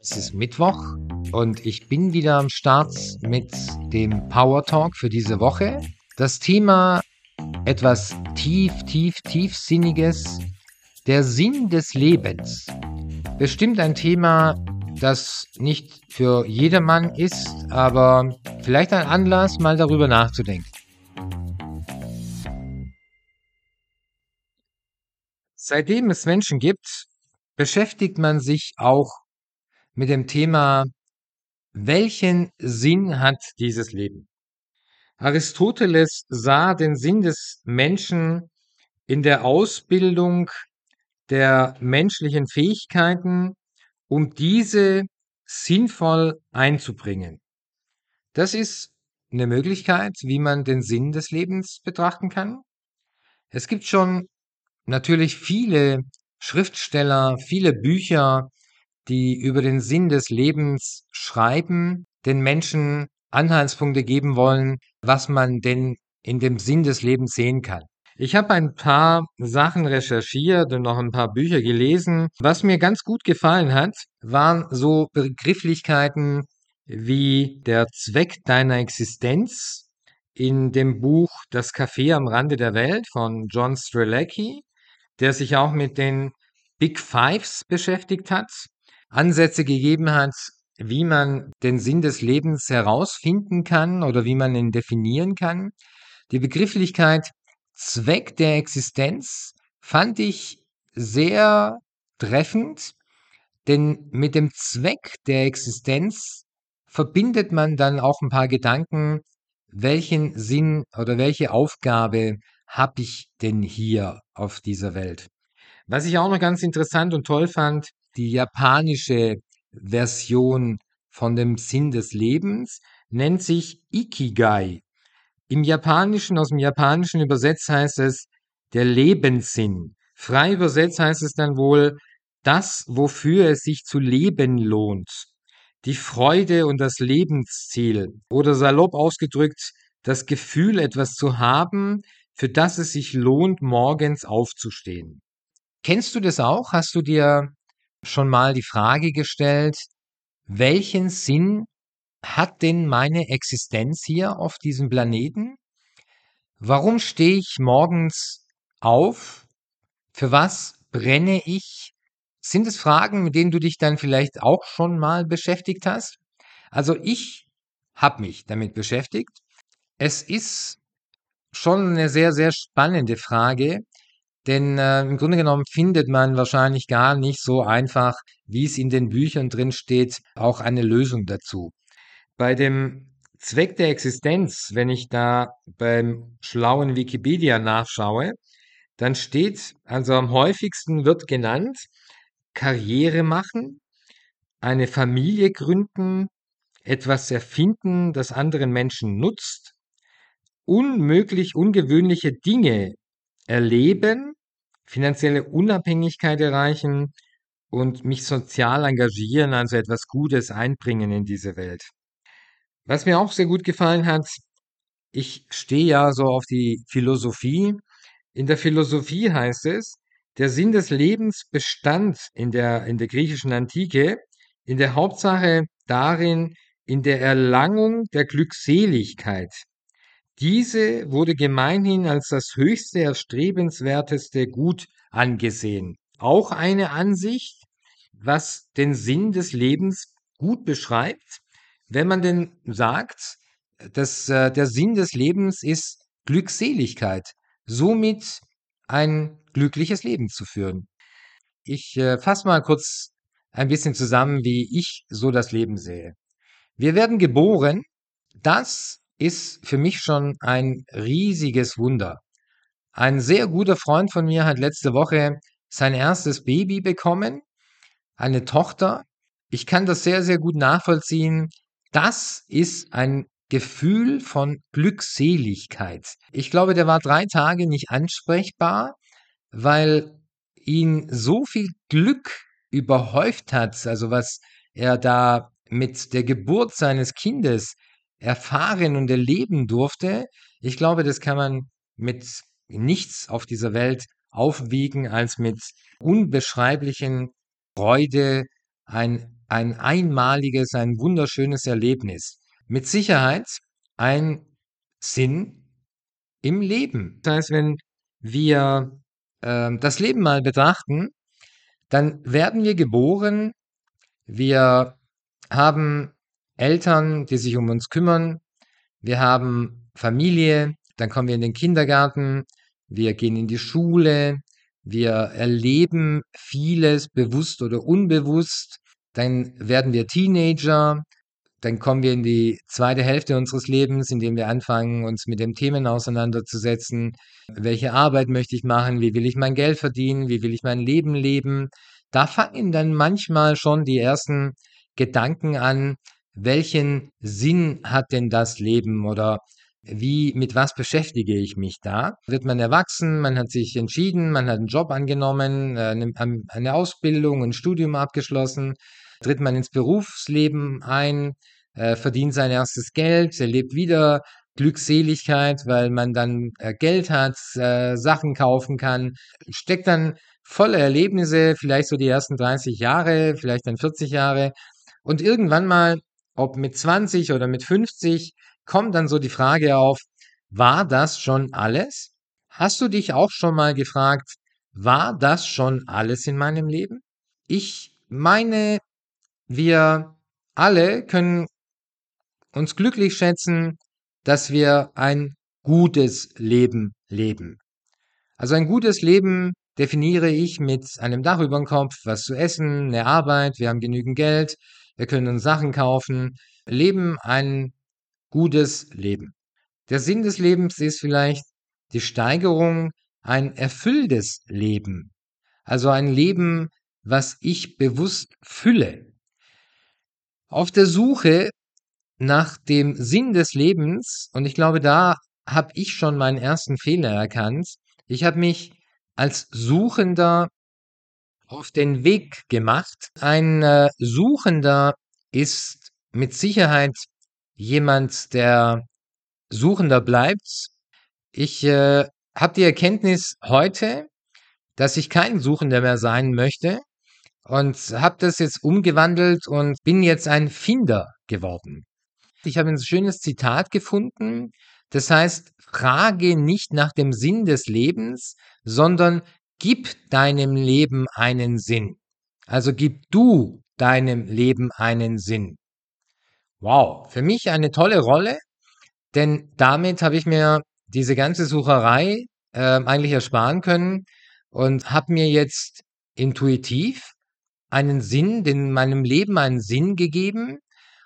Es ist Mittwoch und ich bin wieder am Start mit dem Power Talk für diese Woche. Das Thema etwas tief, tief, tiefsinniges, der Sinn des Lebens. Bestimmt ein Thema, das nicht für jedermann ist, aber vielleicht ein Anlass, mal darüber nachzudenken. Seitdem es Menschen gibt, beschäftigt man sich auch mit dem Thema, welchen Sinn hat dieses Leben? Aristoteles sah den Sinn des Menschen in der Ausbildung der menschlichen Fähigkeiten, um diese sinnvoll einzubringen. Das ist eine Möglichkeit, wie man den Sinn des Lebens betrachten kann. Es gibt schon natürlich viele Schriftsteller, viele Bücher, die über den Sinn des Lebens schreiben, den Menschen Anhaltspunkte geben wollen, was man denn in dem Sinn des Lebens sehen kann. Ich habe ein paar Sachen recherchiert und noch ein paar Bücher gelesen. Was mir ganz gut gefallen hat, waren so Begrifflichkeiten wie der Zweck deiner Existenz in dem Buch Das Café am Rande der Welt von John Strelacki, der sich auch mit den Big Fives beschäftigt hat, Ansätze gegeben hat, wie man den Sinn des Lebens herausfinden kann oder wie man ihn definieren kann. Die Begrifflichkeit Zweck der Existenz fand ich sehr treffend, denn mit dem Zweck der Existenz verbindet man dann auch ein paar Gedanken, welchen Sinn oder welche Aufgabe habe ich denn hier auf dieser Welt? Was ich auch noch ganz interessant und toll fand, die japanische Version von dem Sinn des Lebens nennt sich Ikigai. Im Japanischen, aus dem Japanischen übersetzt heißt es der Lebenssinn. Frei übersetzt heißt es dann wohl das, wofür es sich zu leben lohnt. Die Freude und das Lebensziel. Oder salopp ausgedrückt, das Gefühl, etwas zu haben, für das es sich lohnt, morgens aufzustehen. Kennst du das auch? Hast du dir schon mal die Frage gestellt, welchen Sinn hat denn meine Existenz hier auf diesem Planeten? Warum stehe ich morgens auf? Für was brenne ich? Sind es Fragen, mit denen du dich dann vielleicht auch schon mal beschäftigt hast? Also ich habe mich damit beschäftigt. Es ist schon eine sehr, sehr spannende Frage, denn äh, im Grunde genommen findet man wahrscheinlich gar nicht so einfach, wie es in den Büchern drin steht, auch eine Lösung dazu. Bei dem Zweck der Existenz, wenn ich da beim schlauen Wikipedia nachschaue, dann steht, also am häufigsten wird genannt, Karriere machen, eine Familie gründen, etwas erfinden, das anderen Menschen nutzt, unmöglich ungewöhnliche Dinge erleben, finanzielle Unabhängigkeit erreichen und mich sozial engagieren, also etwas Gutes einbringen in diese Welt. Was mir auch sehr gut gefallen hat, ich stehe ja so auf die Philosophie. In der Philosophie heißt es, der Sinn des Lebens bestand in der, in der griechischen Antike in der Hauptsache darin, in der Erlangung der Glückseligkeit. Diese wurde gemeinhin als das höchste erstrebenswerteste Gut angesehen. Auch eine Ansicht, was den Sinn des Lebens gut beschreibt, wenn man denn sagt, dass äh, der Sinn des Lebens ist Glückseligkeit, somit ein glückliches Leben zu führen. Ich äh, fasse mal kurz ein bisschen zusammen, wie ich so das Leben sehe. Wir werden geboren, das ist für mich schon ein riesiges Wunder. Ein sehr guter Freund von mir hat letzte Woche sein erstes Baby bekommen, eine Tochter. Ich kann das sehr, sehr gut nachvollziehen. Das ist ein Gefühl von Glückseligkeit. Ich glaube, der war drei Tage nicht ansprechbar, weil ihn so viel Glück überhäuft hat, also was er da mit der Geburt seines Kindes erfahren und erleben durfte, ich glaube, das kann man mit nichts auf dieser Welt aufwiegen als mit unbeschreiblichen Freude, ein ein einmaliges, ein wunderschönes Erlebnis. Mit Sicherheit ein Sinn im Leben. Das heißt, wenn wir äh, das Leben mal betrachten, dann werden wir geboren, wir haben Eltern, die sich um uns kümmern, wir haben Familie, dann kommen wir in den Kindergarten, wir gehen in die Schule, wir erleben vieles bewusst oder unbewusst, dann werden wir Teenager, dann kommen wir in die zweite Hälfte unseres Lebens, indem wir anfangen, uns mit den Themen auseinanderzusetzen. Welche Arbeit möchte ich machen? Wie will ich mein Geld verdienen? Wie will ich mein Leben leben? Da fangen dann manchmal schon die ersten Gedanken an, welchen Sinn hat denn das Leben oder wie, mit was beschäftige ich mich da? Wird man erwachsen, man hat sich entschieden, man hat einen Job angenommen, äh, eine Ausbildung, ein Studium abgeschlossen, tritt man ins Berufsleben ein, äh, verdient sein erstes Geld, erlebt wieder Glückseligkeit, weil man dann äh, Geld hat, Sachen kaufen kann, steckt dann volle Erlebnisse, vielleicht so die ersten 30 Jahre, vielleicht dann 40 Jahre und irgendwann mal, ob mit 20 oder mit 50, kommt dann so die Frage auf, war das schon alles? Hast du dich auch schon mal gefragt, war das schon alles in meinem Leben? Ich meine, wir alle können uns glücklich schätzen, dass wir ein gutes Leben leben. Also ein gutes Leben definiere ich mit einem Dach über dem Kopf, was zu essen, eine Arbeit, wir haben genügend Geld, wir können uns Sachen kaufen, leben ein gutes Leben. Der Sinn des Lebens ist vielleicht die Steigerung, ein erfülltes Leben. Also ein Leben, was ich bewusst fülle. Auf der Suche nach dem Sinn des Lebens, und ich glaube, da habe ich schon meinen ersten Fehler erkannt. Ich habe mich als Suchender auf den Weg gemacht. Ein äh, Suchender ist mit Sicherheit jemand, der Suchender bleibt. Ich äh, habe die Erkenntnis heute, dass ich kein Suchender mehr sein möchte und habe das jetzt umgewandelt und bin jetzt ein Finder geworden. Ich habe ein schönes Zitat gefunden, das heißt, frage nicht nach dem Sinn des Lebens, sondern gib deinem Leben einen Sinn. Also gib du deinem Leben einen Sinn. Wow, für mich eine tolle Rolle, denn damit habe ich mir diese ganze Sucherei äh, eigentlich ersparen können und habe mir jetzt intuitiv einen Sinn, in meinem Leben einen Sinn gegeben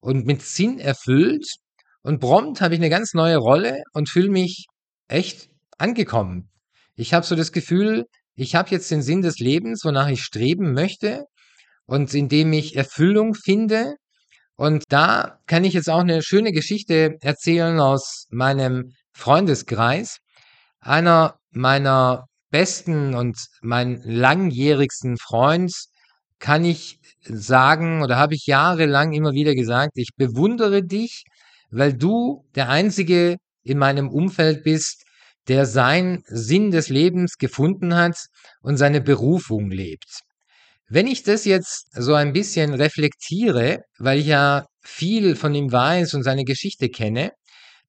und mit Sinn erfüllt und prompt habe ich eine ganz neue Rolle und fühle mich echt angekommen. Ich habe so das Gefühl, ich habe jetzt den Sinn des Lebens, wonach ich streben möchte und indem ich Erfüllung finde und da kann ich jetzt auch eine schöne Geschichte erzählen aus meinem Freundeskreis. Einer meiner besten und mein langjährigsten Freund kann ich sagen oder habe ich jahrelang immer wieder gesagt, ich bewundere dich, weil du der Einzige in meinem Umfeld bist, der seinen Sinn des Lebens gefunden hat und seine Berufung lebt. Wenn ich das jetzt so ein bisschen reflektiere, weil ich ja viel von ihm weiß und seine Geschichte kenne,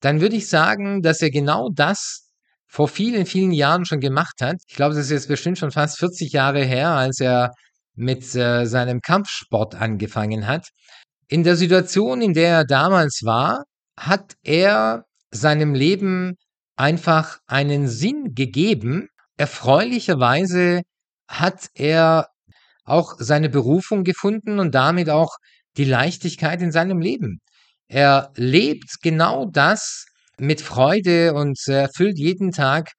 dann würde ich sagen, dass er genau das vor vielen, vielen Jahren schon gemacht hat. Ich glaube, das ist jetzt bestimmt schon fast 40 Jahre her, als er mit äh, seinem Kampfsport angefangen hat. In der Situation, in der er damals war, hat er seinem Leben einfach einen Sinn gegeben. Erfreulicherweise hat er auch seine Berufung gefunden und damit auch die Leichtigkeit in seinem Leben. Er lebt genau das mit Freude und erfüllt jeden Tag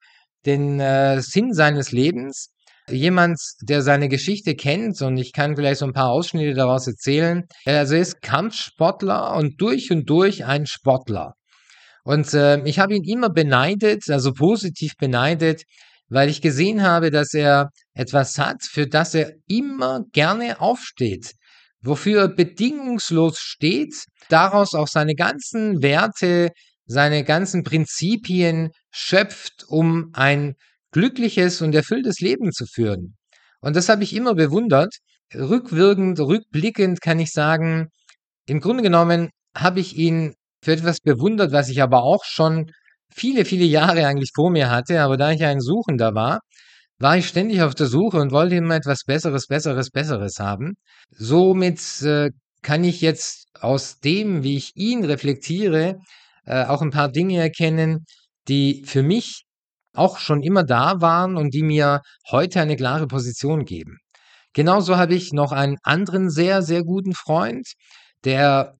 den äh, Sinn seines Lebens. Jemand, der seine Geschichte kennt, und ich kann vielleicht so ein paar Ausschnitte daraus erzählen, also er ist Kampfsportler und durch und durch ein Sportler. Und äh, ich habe ihn immer beneidet, also positiv beneidet, weil ich gesehen habe, dass er etwas hat, für das er immer gerne aufsteht, wofür er bedingungslos steht, daraus auch seine ganzen Werte, seine ganzen Prinzipien schöpft, um ein glückliches und erfülltes Leben zu führen. Und das habe ich immer bewundert. rückwirkend, rückblickend kann ich sagen, im Grunde genommen habe ich ihn für etwas bewundert, was ich aber auch schon viele, viele Jahre eigentlich vor mir hatte. Aber da ich ein Suchender war, war ich ständig auf der Suche und wollte immer etwas Besseres, Besseres, Besseres haben. Somit äh, kann ich jetzt aus dem, wie ich ihn reflektiere, äh, auch ein paar Dinge erkennen, die für mich auch schon immer da waren und die mir heute eine klare Position geben. Genauso habe ich noch einen anderen sehr, sehr guten Freund, der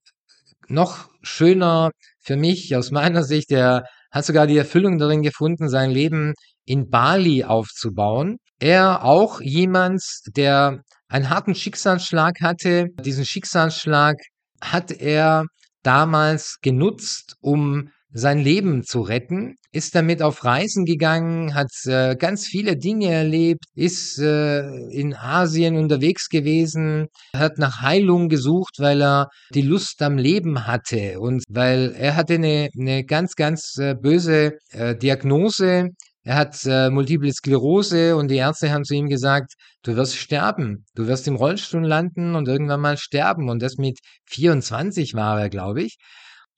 noch schöner für mich aus meiner Sicht, der hat sogar die Erfüllung darin gefunden, sein Leben in Bali aufzubauen. Er auch jemand, der einen harten Schicksalsschlag hatte. Diesen Schicksalsschlag hat er damals genutzt, um sein Leben zu retten, ist damit auf Reisen gegangen, hat äh, ganz viele Dinge erlebt, ist äh, in Asien unterwegs gewesen, hat nach Heilung gesucht, weil er die Lust am Leben hatte und weil er hatte eine, eine ganz, ganz äh, böse äh, Diagnose. Er hat äh, Multiple Sklerose und die Ärzte haben zu ihm gesagt, du wirst sterben, du wirst im Rollstuhl landen und irgendwann mal sterben. Und das mit 24 war er, glaube ich.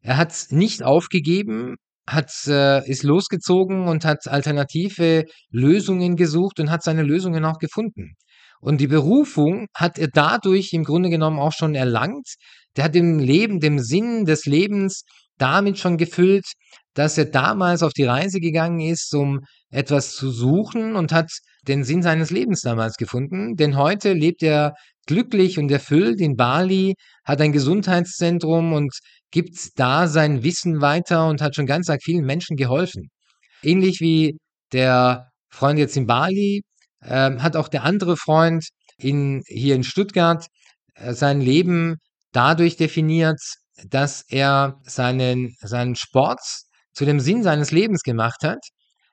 Er hat nicht aufgegeben, hat, äh, ist losgezogen und hat alternative Lösungen gesucht und hat seine Lösungen auch gefunden. Und die Berufung hat er dadurch im Grunde genommen auch schon erlangt. Der hat dem Leben, dem Sinn des Lebens damit schon gefüllt, dass er damals auf die Reise gegangen ist, um etwas zu suchen und hat den Sinn seines Lebens damals gefunden. Denn heute lebt er glücklich und erfüllt in Bali, hat ein Gesundheitszentrum und gibt da sein Wissen weiter und hat schon ganz arg vielen Menschen geholfen. Ähnlich wie der Freund jetzt in Bali, äh, hat auch der andere Freund in, hier in Stuttgart äh, sein Leben dadurch definiert, dass er seinen, seinen Sport zu dem Sinn seines Lebens gemacht hat.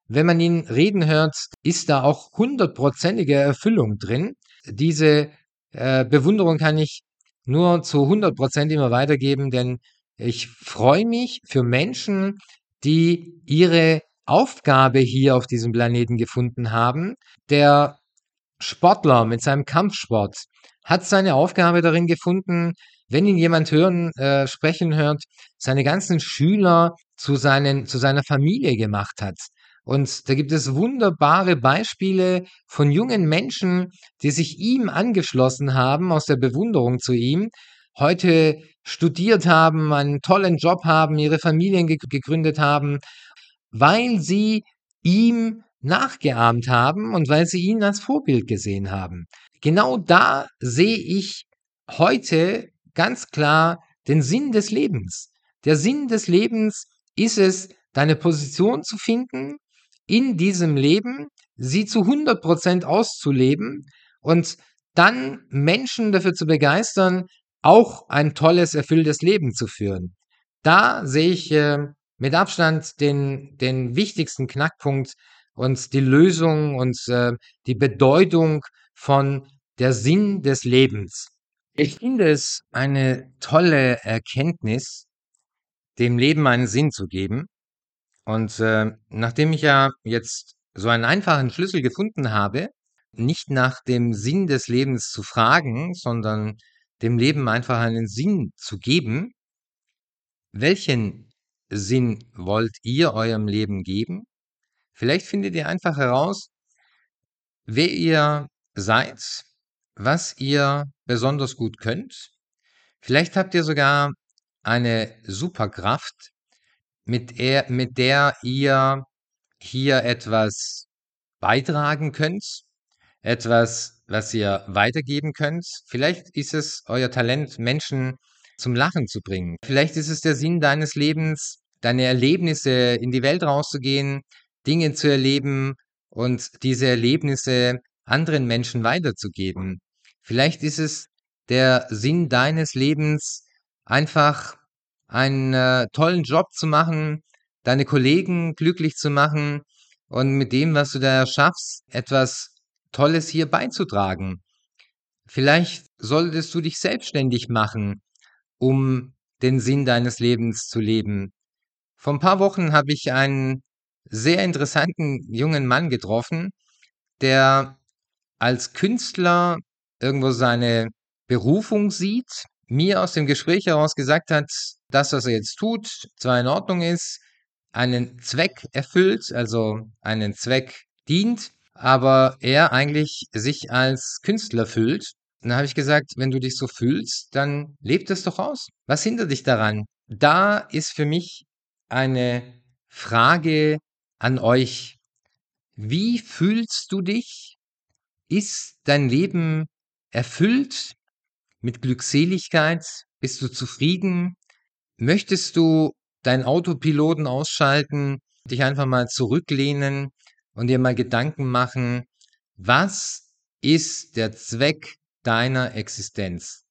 Wenn man ihn reden hört, ist da auch hundertprozentige Erfüllung drin. Diese äh, Bewunderung kann ich nur zu 100 Prozent immer weitergeben, denn ich freue mich für Menschen, die ihre Aufgabe hier auf diesem Planeten gefunden haben. Der Sportler mit seinem Kampfsport hat seine Aufgabe darin gefunden, wenn ihn jemand hören, äh, sprechen hört, seine ganzen Schüler zu, seinen, zu seiner Familie gemacht hat. Und da gibt es wunderbare Beispiele von jungen Menschen, die sich ihm angeschlossen haben aus der Bewunderung zu ihm, heute studiert haben, einen tollen Job haben, ihre Familien ge gegründet haben, weil sie ihm nachgeahmt haben und weil sie ihn als Vorbild gesehen haben. Genau da sehe ich heute ganz klar den Sinn des Lebens. Der Sinn des Lebens ist es, deine Position zu finden, in diesem Leben, sie zu 100% auszuleben und dann Menschen dafür zu begeistern, auch ein tolles, erfülltes Leben zu führen. Da sehe ich äh, mit Abstand den, den wichtigsten Knackpunkt und die Lösung und äh, die Bedeutung von der Sinn des Lebens. Ich finde es eine tolle Erkenntnis, dem Leben einen Sinn zu geben. Und äh, nachdem ich ja jetzt so einen einfachen Schlüssel gefunden habe, nicht nach dem Sinn des Lebens zu fragen, sondern dem Leben einfach einen Sinn zu geben, welchen Sinn wollt ihr eurem Leben geben? Vielleicht findet ihr einfach heraus, wer ihr seid, was ihr besonders gut könnt. Vielleicht habt ihr sogar eine Superkraft, mit der, mit der ihr hier etwas beitragen könnt, etwas, was ihr weitergeben könnt. Vielleicht ist es euer Talent, Menschen zum Lachen zu bringen. Vielleicht ist es der Sinn deines Lebens, deine Erlebnisse in die Welt rauszugehen, Dinge zu erleben und diese Erlebnisse anderen Menschen weiterzugeben. Vielleicht ist es der Sinn deines Lebens, einfach einen äh, tollen Job zu machen, deine Kollegen glücklich zu machen und mit dem, was du da schaffst, etwas Tolles hier beizutragen. Vielleicht solltest du dich selbstständig machen, um den Sinn deines Lebens zu leben. Vor ein paar Wochen habe ich einen sehr interessanten jungen Mann getroffen, der als Künstler irgendwo seine Berufung sieht, mir aus dem Gespräch heraus gesagt hat, das, was er jetzt tut, zwar in Ordnung ist, einen Zweck erfüllt, also einen Zweck dient, aber er eigentlich sich als Künstler fühlt. dann habe ich gesagt, wenn du dich so fühlst, dann lebt es doch aus. Was hindert dich daran? Da ist für mich eine Frage an euch. Wie fühlst du dich? Ist dein Leben erfüllt mit Glückseligkeit? Bist du zufrieden? Möchtest du deinen Autopiloten ausschalten, dich einfach mal zurücklehnen und dir mal Gedanken machen, was ist der Zweck deiner Existenz?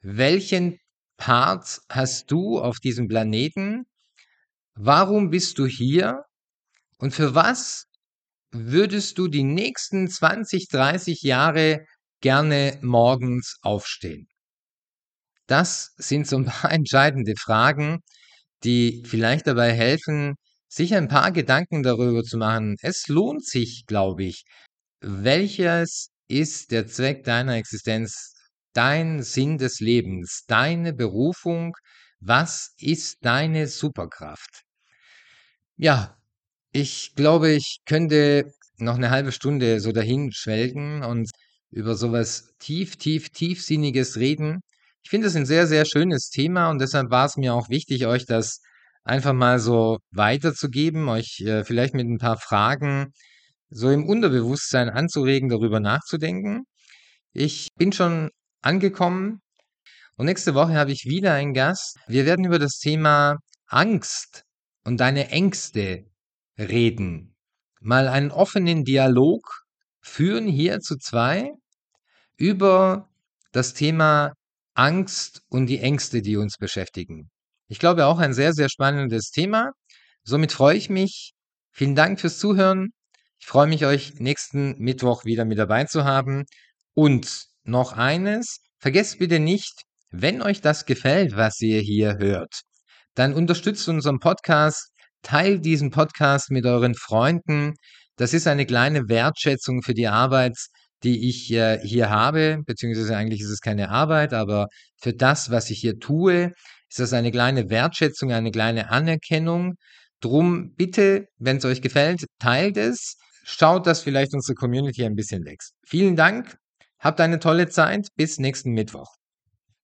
Welchen Part hast du auf diesem Planeten? Warum bist du hier? Und für was würdest du die nächsten 20, 30 Jahre gerne morgens aufstehen? Das sind so ein paar entscheidende Fragen, die vielleicht dabei helfen, sich ein paar Gedanken darüber zu machen. Es lohnt sich, glaube ich. Welches ist der Zweck deiner Existenz? Dein Sinn des Lebens? Deine Berufung? Was ist deine Superkraft? Ja, ich glaube, ich könnte noch eine halbe Stunde so dahin schwelgen und über sowas tief, tief, tiefsinniges reden. Ich finde es ein sehr, sehr schönes Thema und deshalb war es mir auch wichtig, euch das einfach mal so weiterzugeben, euch äh, vielleicht mit ein paar Fragen so im Unterbewusstsein anzuregen, darüber nachzudenken. Ich bin schon angekommen und nächste Woche habe ich wieder einen Gast. Wir werden über das Thema Angst und deine Ängste reden. Mal einen offenen Dialog führen hier zu zwei über das Thema Angst und die Ängste, die uns beschäftigen. Ich glaube auch ein sehr, sehr spannendes Thema. Somit freue ich mich. Vielen Dank fürs Zuhören. Ich freue mich, euch nächsten Mittwoch wieder mit dabei zu haben. Und noch eines, vergesst bitte nicht, wenn euch das gefällt, was ihr hier hört, dann unterstützt unseren Podcast, teilt diesen Podcast mit euren Freunden. Das ist eine kleine Wertschätzung für die Arbeit, die ich äh, hier habe, beziehungsweise eigentlich ist es keine Arbeit, aber für das, was ich hier tue, ist das eine kleine Wertschätzung, eine kleine Anerkennung. Drum bitte, wenn es euch gefällt, teilt es. Schaut, dass vielleicht unsere Community ein bisschen wächst. Vielen Dank. Habt eine tolle Zeit. Bis nächsten Mittwoch.